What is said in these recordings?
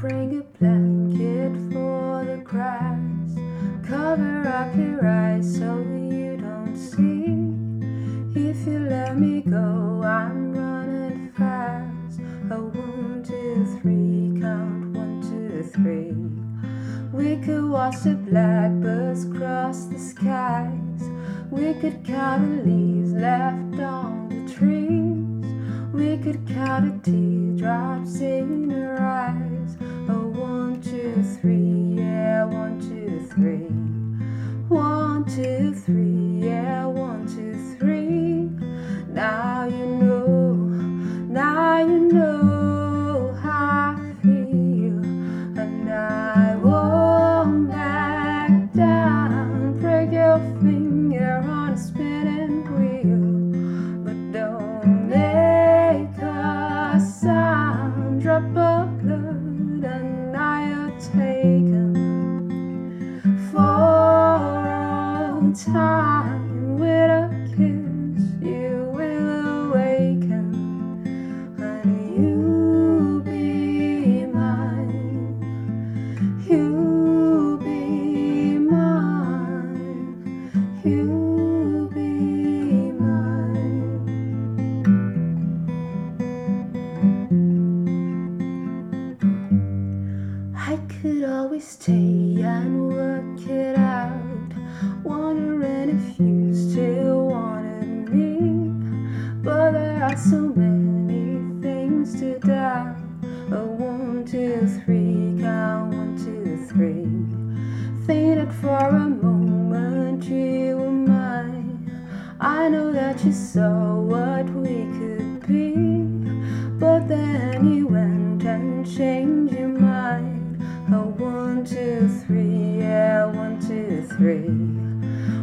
bring a blanket for the grass, cover up your eyes so you don't see. If you let me go, I'm running fast. A one, two, three, count one, two, three. We could watch the blackbirds cross the skies. We could count the leaves left on the trees. We could count the teardrops in One, two, three, yeah, one, two, three. Now you know, now you know how I feel, and I won't back down. Break your finger on a spinning wheel, but don't make a sound. Drop of blood, and now you're You be mine. I could always stay and work it out, wondering if you still wanted me. But there are so many that you saw what we could be. But then you went and changed your mind. Oh, one, two, three, yeah, one, two, three.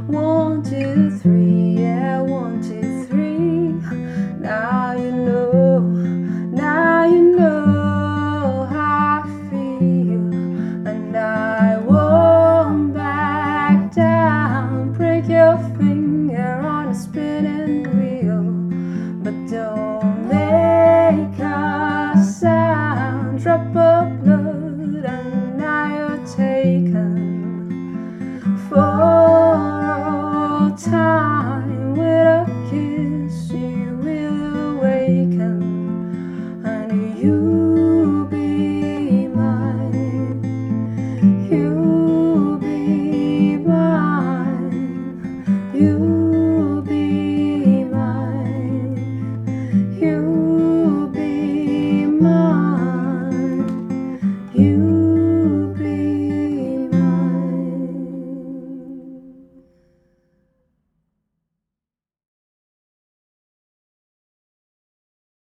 One, two, three, yeah, one, two, three. Now you know, now you know how I feel, and I won't back down. Break your finger on a spit.